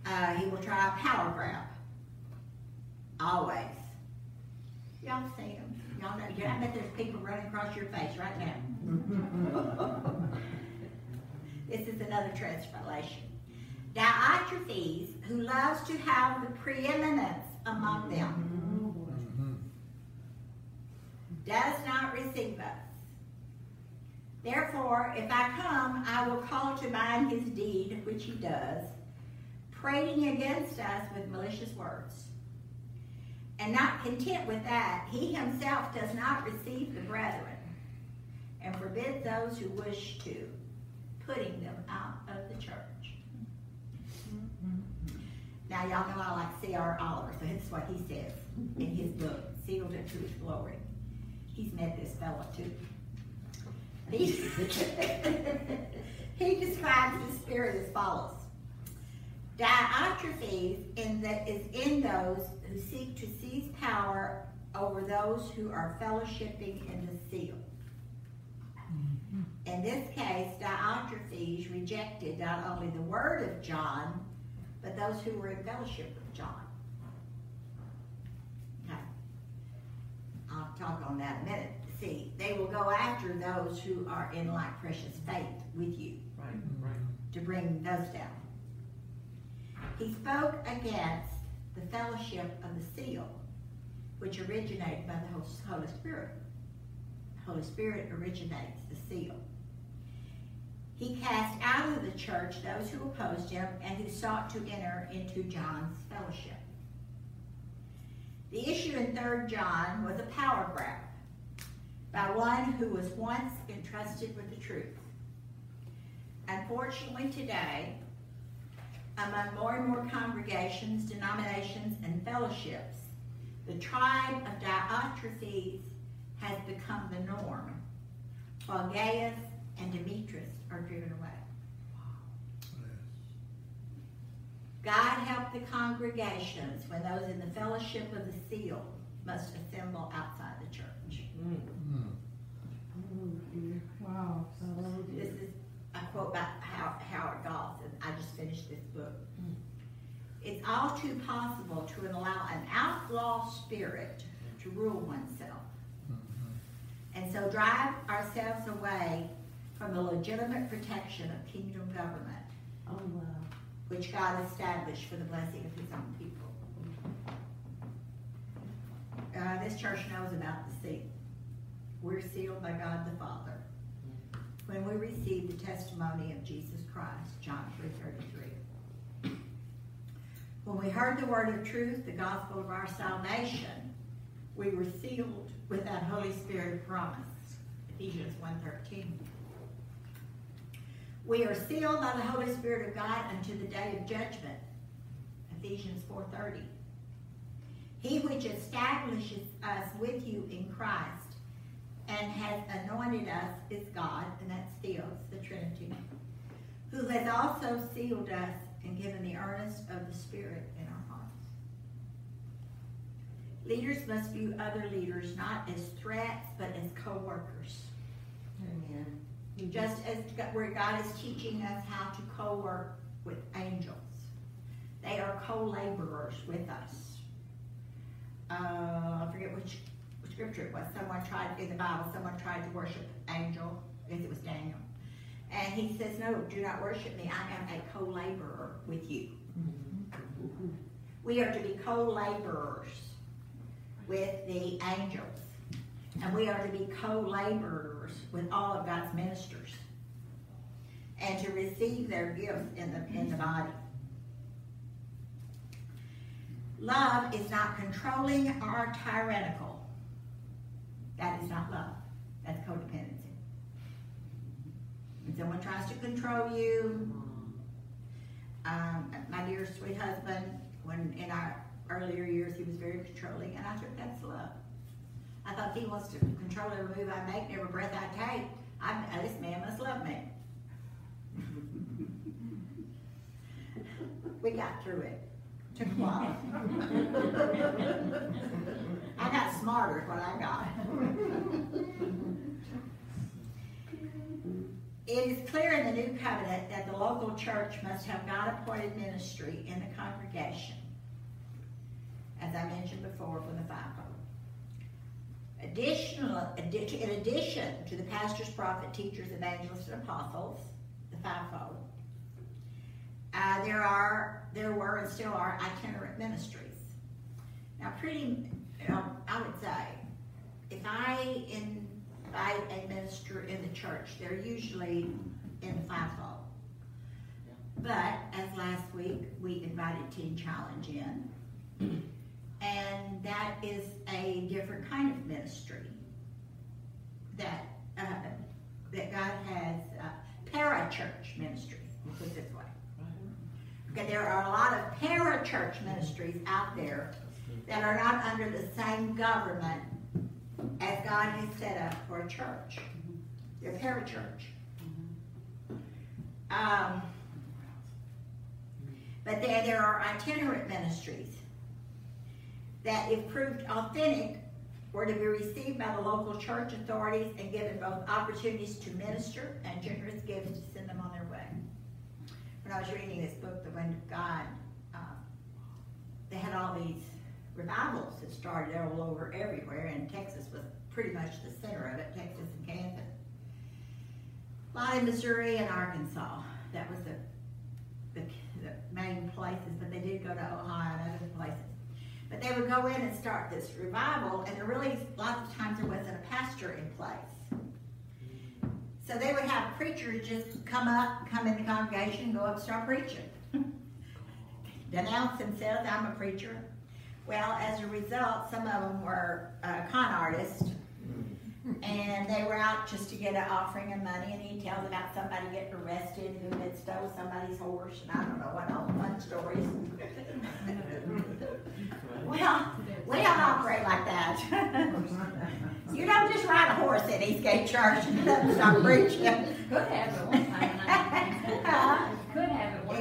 Uh, he will try a power grab. Always. Y'all see him. Y'all know. I bet there's people running across your face right now. this is another translation. Diotrephes, who loves to have the preeminence among them, does not receive us. Therefore, if I come, I will call to mind his deed, which he does, prating against us with malicious words. And not content with that, he himself does not receive the brethren, and forbids those who wish to, putting them out of the church. Now, y'all know I like C.R. Oliver, so this is what he says in his book, Sealed into His Glory. He's met this fellow too. He, he describes the spirit as follows. Diotrephes in that is in those who seek to seize power over those who are fellowshipping in the seal. Mm-hmm. In this case, Diotrephes rejected not only the word of John, but those who were in fellowship with John. Okay. I'll talk on that in a minute. See, they will go after those who are in like precious faith with you Right, right. to bring those down. He spoke against the fellowship of the seal, which originated by the Holy Spirit. The Holy Spirit originates the seal. He cast out of the church those who opposed him and who sought to enter into John's fellowship. The issue in 3 John was a power grab by one who was once entrusted with the truth. Unfortunately, today, among more and more congregations, denominations, and fellowships, the tribe of Diotrephes has become the norm, while Gaius and Demetrius are driven away. God help the congregations when those in the fellowship of the seal must assemble outside the church. Mm. Mm. Wow. Oh, this is a quote by Howard Goss, and I just finished this book. Mm. It's all too possible to allow an outlaw spirit to rule oneself. Mm-hmm. And so drive ourselves away from the legitimate protection of kingdom government, Oh, wow. which God established for the blessing of his own people. Uh, this church knows about the seal. We're sealed by God the Father when we receive the testimony of Jesus Christ, John 3.33. When we heard the word of truth, the gospel of our salvation, we were sealed with that Holy Spirit promise, Ephesians 1.13. We are sealed by the Holy Spirit of God unto the day of judgment, Ephesians 4.30. He which establishes us with you in Christ and has anointed us is God, and that seals the Trinity, who has also sealed us and given the earnest of the Spirit in our hearts. Leaders must view other leaders not as threats, but as co-workers. Amen. Just as where God is teaching us how to co-work with angels. They are co-laborers with us. Uh, I forget which scripture it was. Someone tried, in the Bible, someone tried to worship angel. I it was Daniel. And he says, no, do not worship me. I am a co-laborer with you. We are to be co-laborers with the angels. And we are to be co-laborers with all of God's ministers. And to receive their gifts in the, in the body. Love is not controlling or tyrannical. That is not love. That's codependency. When someone tries to control you, um, my dear sweet husband, when in our earlier years, he was very controlling, and I took that as love. I thought he wants to control every move I make, every breath I take, I, this man must love me. we got through it. Took a while. I got smarter what I got. it is clear in the new covenant that the local church must have God-appointed ministry in the congregation, as I mentioned before from the fivefold. Additional, in addition to the pastors, prophet, teachers, evangelists, and apostles, the fivefold, uh, there are, there were, and still are itinerant ministries. Now, pretty um, I would say, if I invite a minister in the church, they're usually in the fivefold. But as last week, we invited Teen Challenge in, and that is a different kind of ministry that uh, that God has uh, para-church ministry. We'll put it this way. Okay, there are a lot of para-church ministries out there that are not under the same government as God has set up for a church. They're parachurch. Um, but there, there are itinerant ministries that, if proved authentic, were to be received by the local church authorities and given both opportunities to minister and generous gifts to send them on their way. When I was reading this book, The Wind of God, uh, they had all these revivals that started all over everywhere, and Texas was pretty much the center of it, Texas and Kansas. A lot in Missouri and Arkansas. That was the, the, the main places, but they did go to Ohio and other places. But they would go in and start this revival, and there really, lots of times there wasn't a pastor in place. So they would have preachers just come up, come in the congregation, go up start preaching. Denounce themselves, I'm a preacher. Well, as a result, some of them were uh, con artists, and they were out just to get an offering of money. And he tells about somebody getting arrested who had stole somebody's horse, and I don't know what all fun stories. well, we don't operate like that. you don't just ride a horse at Eastgate Church and start preaching. Could have one time.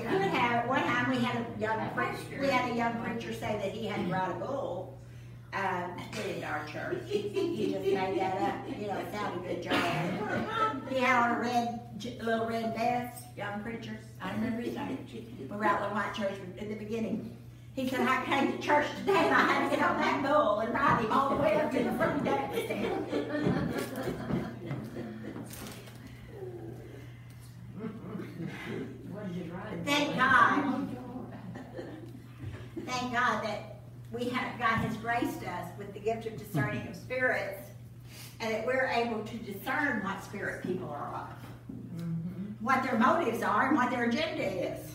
Could it one It time. could have. One time we had a young preacher, we had a young preacher say that he had to ride a bull um, to get into our church. He just made that up. You know, it sounded good, John. He had on a red, little red vest, young preacher. I remember his name. We were out in the white church in the beginning. He said, I came to church today and I had to get on that bull and ride him all the way up to the front deck. What did you write? Thank God. Thank God that we have, God has graced us with the gift of discerning of spirits, and that we're able to discern what spirit people are of, what their motives are, and what their agenda is.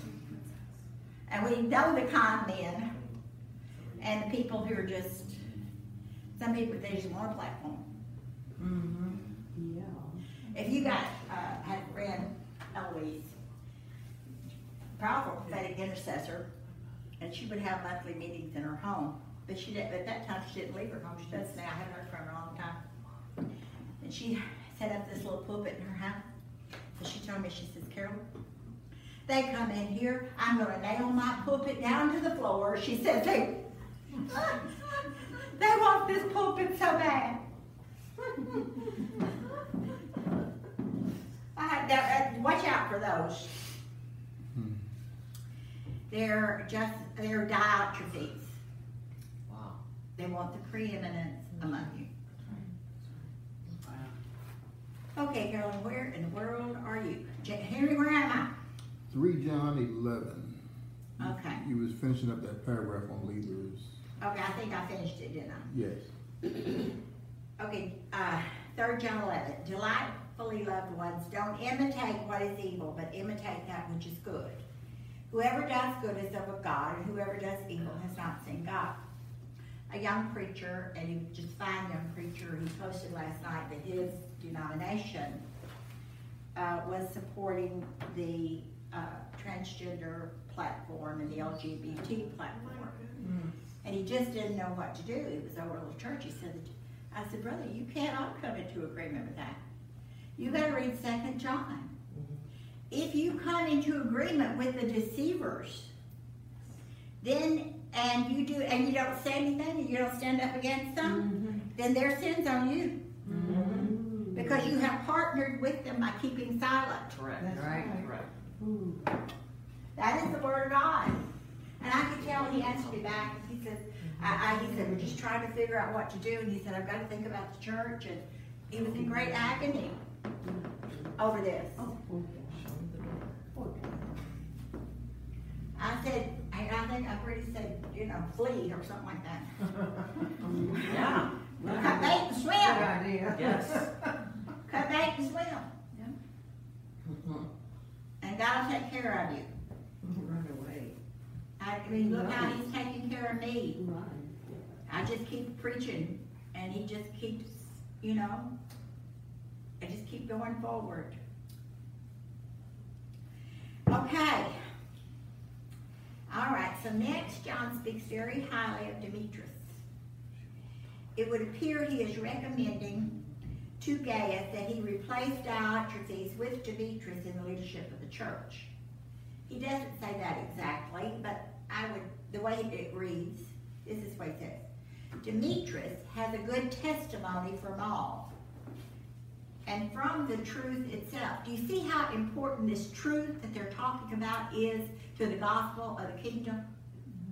And we know the con men and the people who are just, some people, they just want a platform. Mm-hmm. Yeah. If you got, uh, had a friend, Eloise, powerful prophetic intercessor, and she would have monthly meetings in her home. But she didn't, at that time, she didn't leave her home. She does now. I haven't heard from her in a long time. And she set up this little pulpit in her house. So she told me, she says, Carol, they come in here. I'm going to nail my pulpit down to the floor. She said, they, they want this pulpit so bad. I, uh, watch out for those. They're just they're Diotrephes. Wow. They want the preeminence among you. Okay, Carolyn, where in the world are you? Henry, where am I? 3 John 11. Okay. You was finishing up that paragraph on leaders. Okay, I think I finished it, didn't I? Yes. Okay, uh, third John eleven. Delightfully loved ones, don't imitate what is evil, but imitate that which is good. Whoever does good is of God, and whoever does evil has not seen God. A young preacher, and he just fine young preacher, he posted last night that his denomination uh, was supporting the uh, transgender platform and the LGBT platform. And he just didn't know what to do. It was our little church. He said, I said, brother, you can't all come into agreement with that. You got to read Second John. If you come into agreement with the deceivers, then and you do and you don't say anything and you don't stand up against them, mm-hmm. then their sins on you. Mm-hmm. Because you have partnered with them by keeping silent. Correct. That's right. right. Correct. That is the word of God. And I could tell he answered me back. He said, I, I, he said, we're just trying to figure out what to do. And he said, I've got to think about the church. And he was in great agony over this. Oh, I said, I, I think I've already said, you know, flee or something like that. Yeah. come back and swim. Good swim. idea. Yes. Cut bait and swim. Mm-hmm. And God will take care of you. Run away. I mean, look how he's taking care of me. I just keep preaching and he just keeps, you know, I just keep going forward. Okay. All right, so next, John speaks very highly of Demetrius. It would appear he is recommending to Gaius that he replace Diotrephes with Demetrius in the leadership of the church. He doesn't say that exactly, but I would, the way it reads, this is what he says. Demetrius has a good testimony from all and from the truth itself. Do you see how important this truth that they're talking about is to the gospel of the kingdom? Mm-hmm.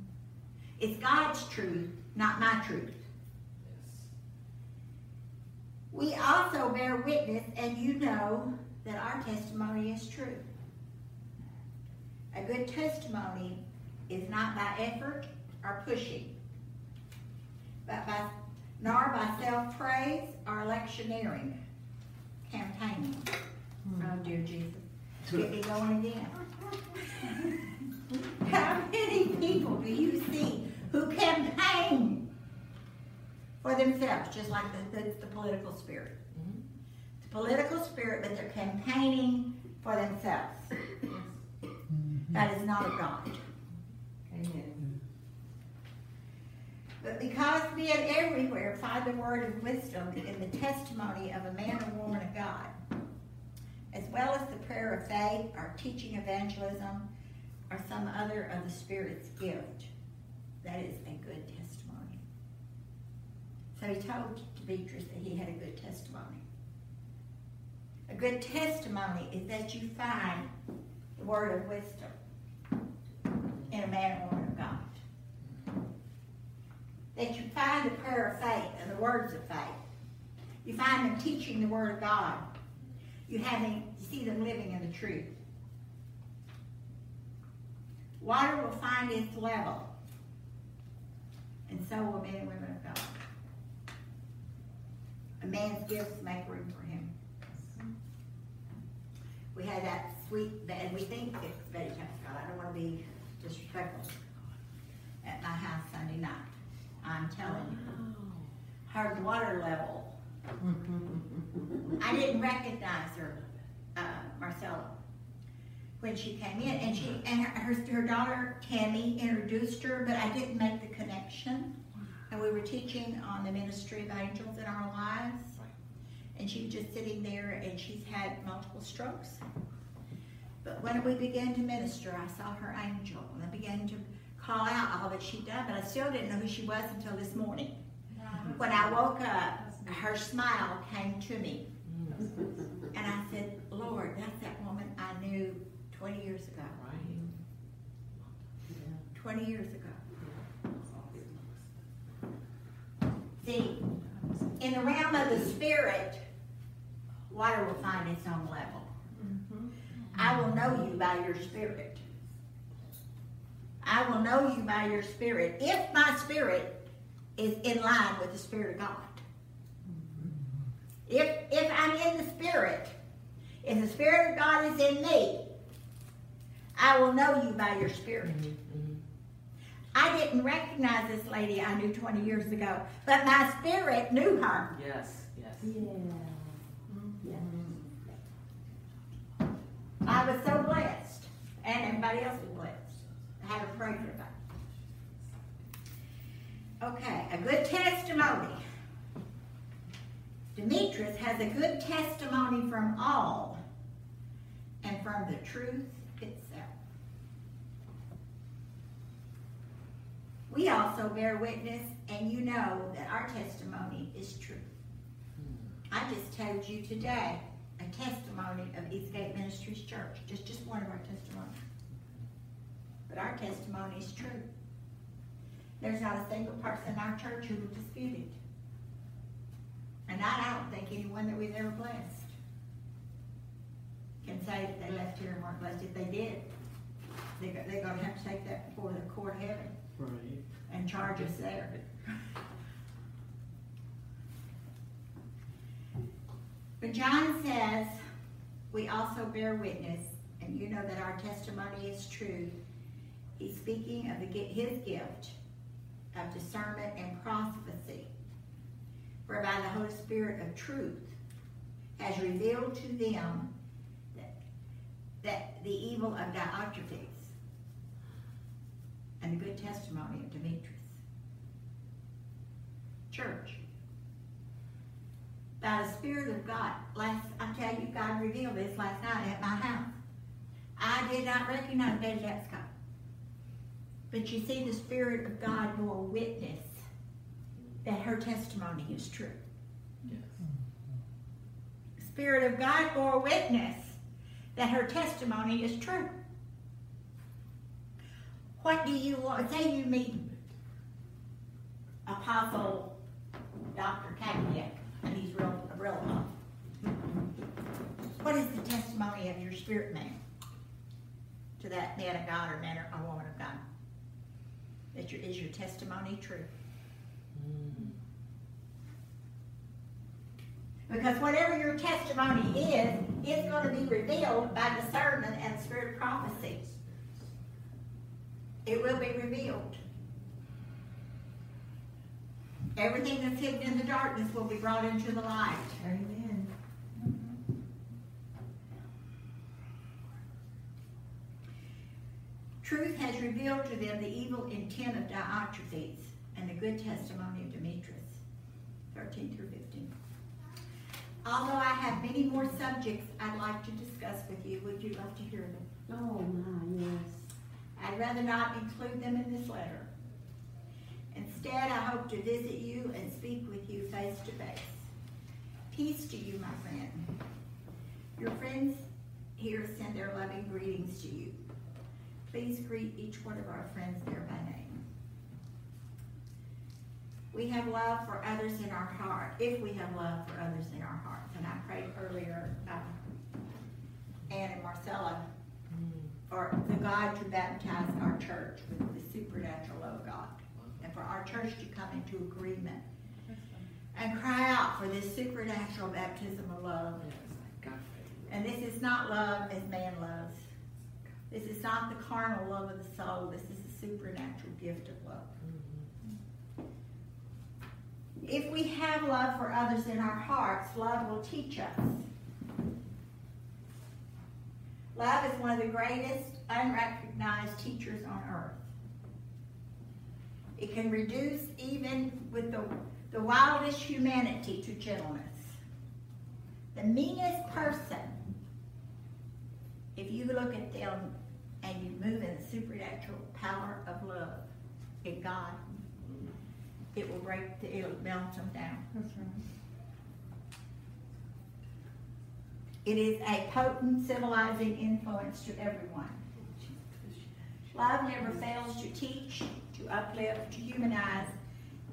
It's God's truth, not my truth. We also bear witness, and you know that our testimony is true. A good testimony is not by effort or pushing, but by nor by self-praise or electioneering, campaigning. Hmm. Oh dear Jesus, get me going again. How many people do you see who campaign for themselves, just like the, the, the political spirit? Mm-hmm. The political spirit, but they're campaigning for themselves. Mm-hmm. That is not of God. Amen. But because men everywhere find the word of wisdom in the testimony of a man or woman of God, as well as the prayer of faith or teaching evangelism or some other of the Spirit's gift, that is a good testimony. So he told Demetrius that he had a good testimony. A good testimony is that you find the word of wisdom in a man or woman that you find the prayer of faith and the words of faith. You find them teaching the word of God. You have them, you see them living in the truth. Water will find its level, and so will men and women of God. A man's gifts make room for him. We had that sweet, and we think it's Betty Pascal. I don't want to be disrespectful. At my house Sunday night, I'm telling you, her water level. I didn't recognize her, uh, Marcella, when she came in, and she and her, her her daughter Tammy introduced her, but I didn't make the connection. And we were teaching on the ministry of angels in our lives, and she was just sitting there, and she's had multiple strokes. But when we began to minister, I saw her angel, and I began to call out all that she'd done, but I still didn't know who she was until this morning. When I woke up, her smile came to me. And I said, Lord, that's that woman I knew 20 years ago. 20 years ago. See, in the realm of the spirit, water will find its own level. Mm-hmm. I will know you by your spirit. I will know you by your spirit. If my spirit is in line with the Spirit of God. If, if I'm in the Spirit, if the Spirit of God is in me, I will know you by your Spirit. Mm-hmm, mm-hmm. I didn't recognize this lady I knew 20 years ago, but my spirit knew her. Yes, yes. Yeah. Mm-hmm. I was so blessed, and everybody else was blessed. Had to pray for that. Okay, a good testimony. Demetrius has a good testimony from all and from the truth itself. We also bear witness, and you know that our testimony is true. I just told you today a testimony of Eastgate Ministries Church, just, just one of our testimonies. But our testimony is true. There's not a single person in our church who would dispute it. And I, don't think anyone that we've ever blessed can say that they left here and weren't blessed. If they did, they're, they're going to have to take that before the court of heaven Right. and charge us there. But John says, we also bear witness, and you know that our testimony is true. He's speaking of the, his gift of discernment and prophecy, whereby the Holy Spirit of truth has revealed to them that, that the evil of Diotrephes and the good testimony of Demetrius. Church. By the Spirit of God, last I tell you, God revealed this last night at my house. I did not recognize Betty Jessica. But you see, the Spirit of God bore witness that her testimony is true. Yes. Spirit of God bore witness that her testimony is true. What do you want? Say you meet Apostle Dr. Kaviak, and he's real, real tough. What is the testimony of your spirit man to that man of God or man or, or woman of God? That your, is your testimony true? Because whatever your testimony is, it's going to be revealed by discernment and spirit of prophecy. It will be revealed. Everything that's hidden in the darkness will be brought into the light. Amen. Truth has revealed to them the evil intent of Diotrephes and the good testimony of Demetrius. 13 through 15. Although I have many more subjects I'd like to discuss with you, would you love to hear them? Oh, my, yes. I'd rather not include them in this letter. Instead, I hope to visit you and speak with you face to face. Peace to you, my friend. Your friends here send their loving greetings to you. Please greet each one of our friends there by name. We have love for others in our heart, if we have love for others in our hearts. And I prayed earlier, uh, Ann and Marcella for the God to baptize our church with the supernatural love of God. And for our church to come into agreement and cry out for this supernatural baptism of love. And this is not love as man loves. This is not the carnal love of the soul. This is the supernatural gift of love. Mm-hmm. If we have love for others in our hearts, love will teach us. Love is one of the greatest unrecognized teachers on earth. It can reduce even with the, the wildest humanity to gentleness. The meanest person, if you look at them and you move in the supernatural power of love in God, it will break the, it'll melt them down. That's right. It is a potent civilizing influence to everyone. Love never fails to teach, to uplift, to humanize,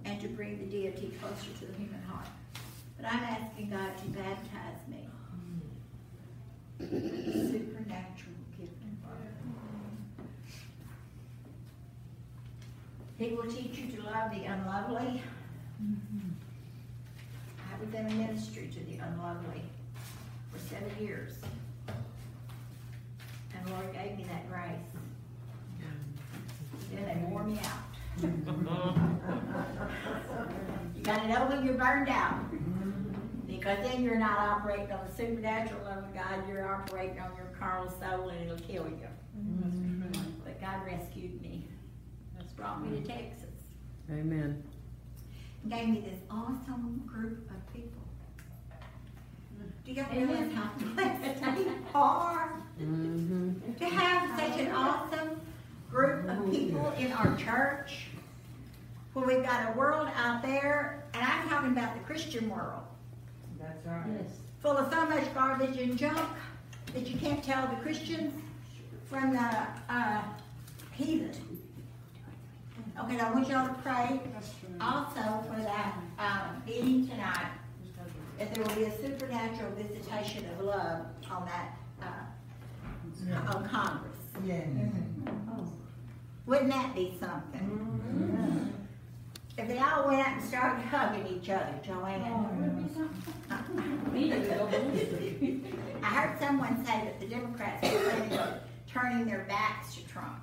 and to bring the deity closer to the human heart. But I'm asking God to baptize me. Supernatural gift of love. He will teach you to love the unlovely. I've been a ministry to the unlovely for seven years. And the Lord gave me that grace. Then they wore me out. You gotta know when you're burned out. Because then you're not operating on the supernatural love of God, you're operating on your carnal soul and it'll kill you. But God rescued brought me to Texas. Amen. Gave me this awesome group of people. Do you realize how blessed we are Mm-hmm. to have such an awesome group of people in our church? When we've got a world out there, and I'm talking about the Christian world, That's right. Yes. full of so much garbage and junk that you can't tell the Christians from the uh, heathen. Okay, now I want y'all to pray also for that um, meeting tonight, that there will be a supernatural visitation of love on that, uh, on Congress. Yeah. Wouldn't that be something? If they all went out and started hugging each other, Joanne. I heard someone say that the Democrats were on turning their backs to Trump.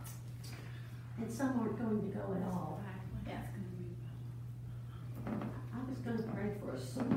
And some aren't going to go at all. Yeah. I was gonna pray for a super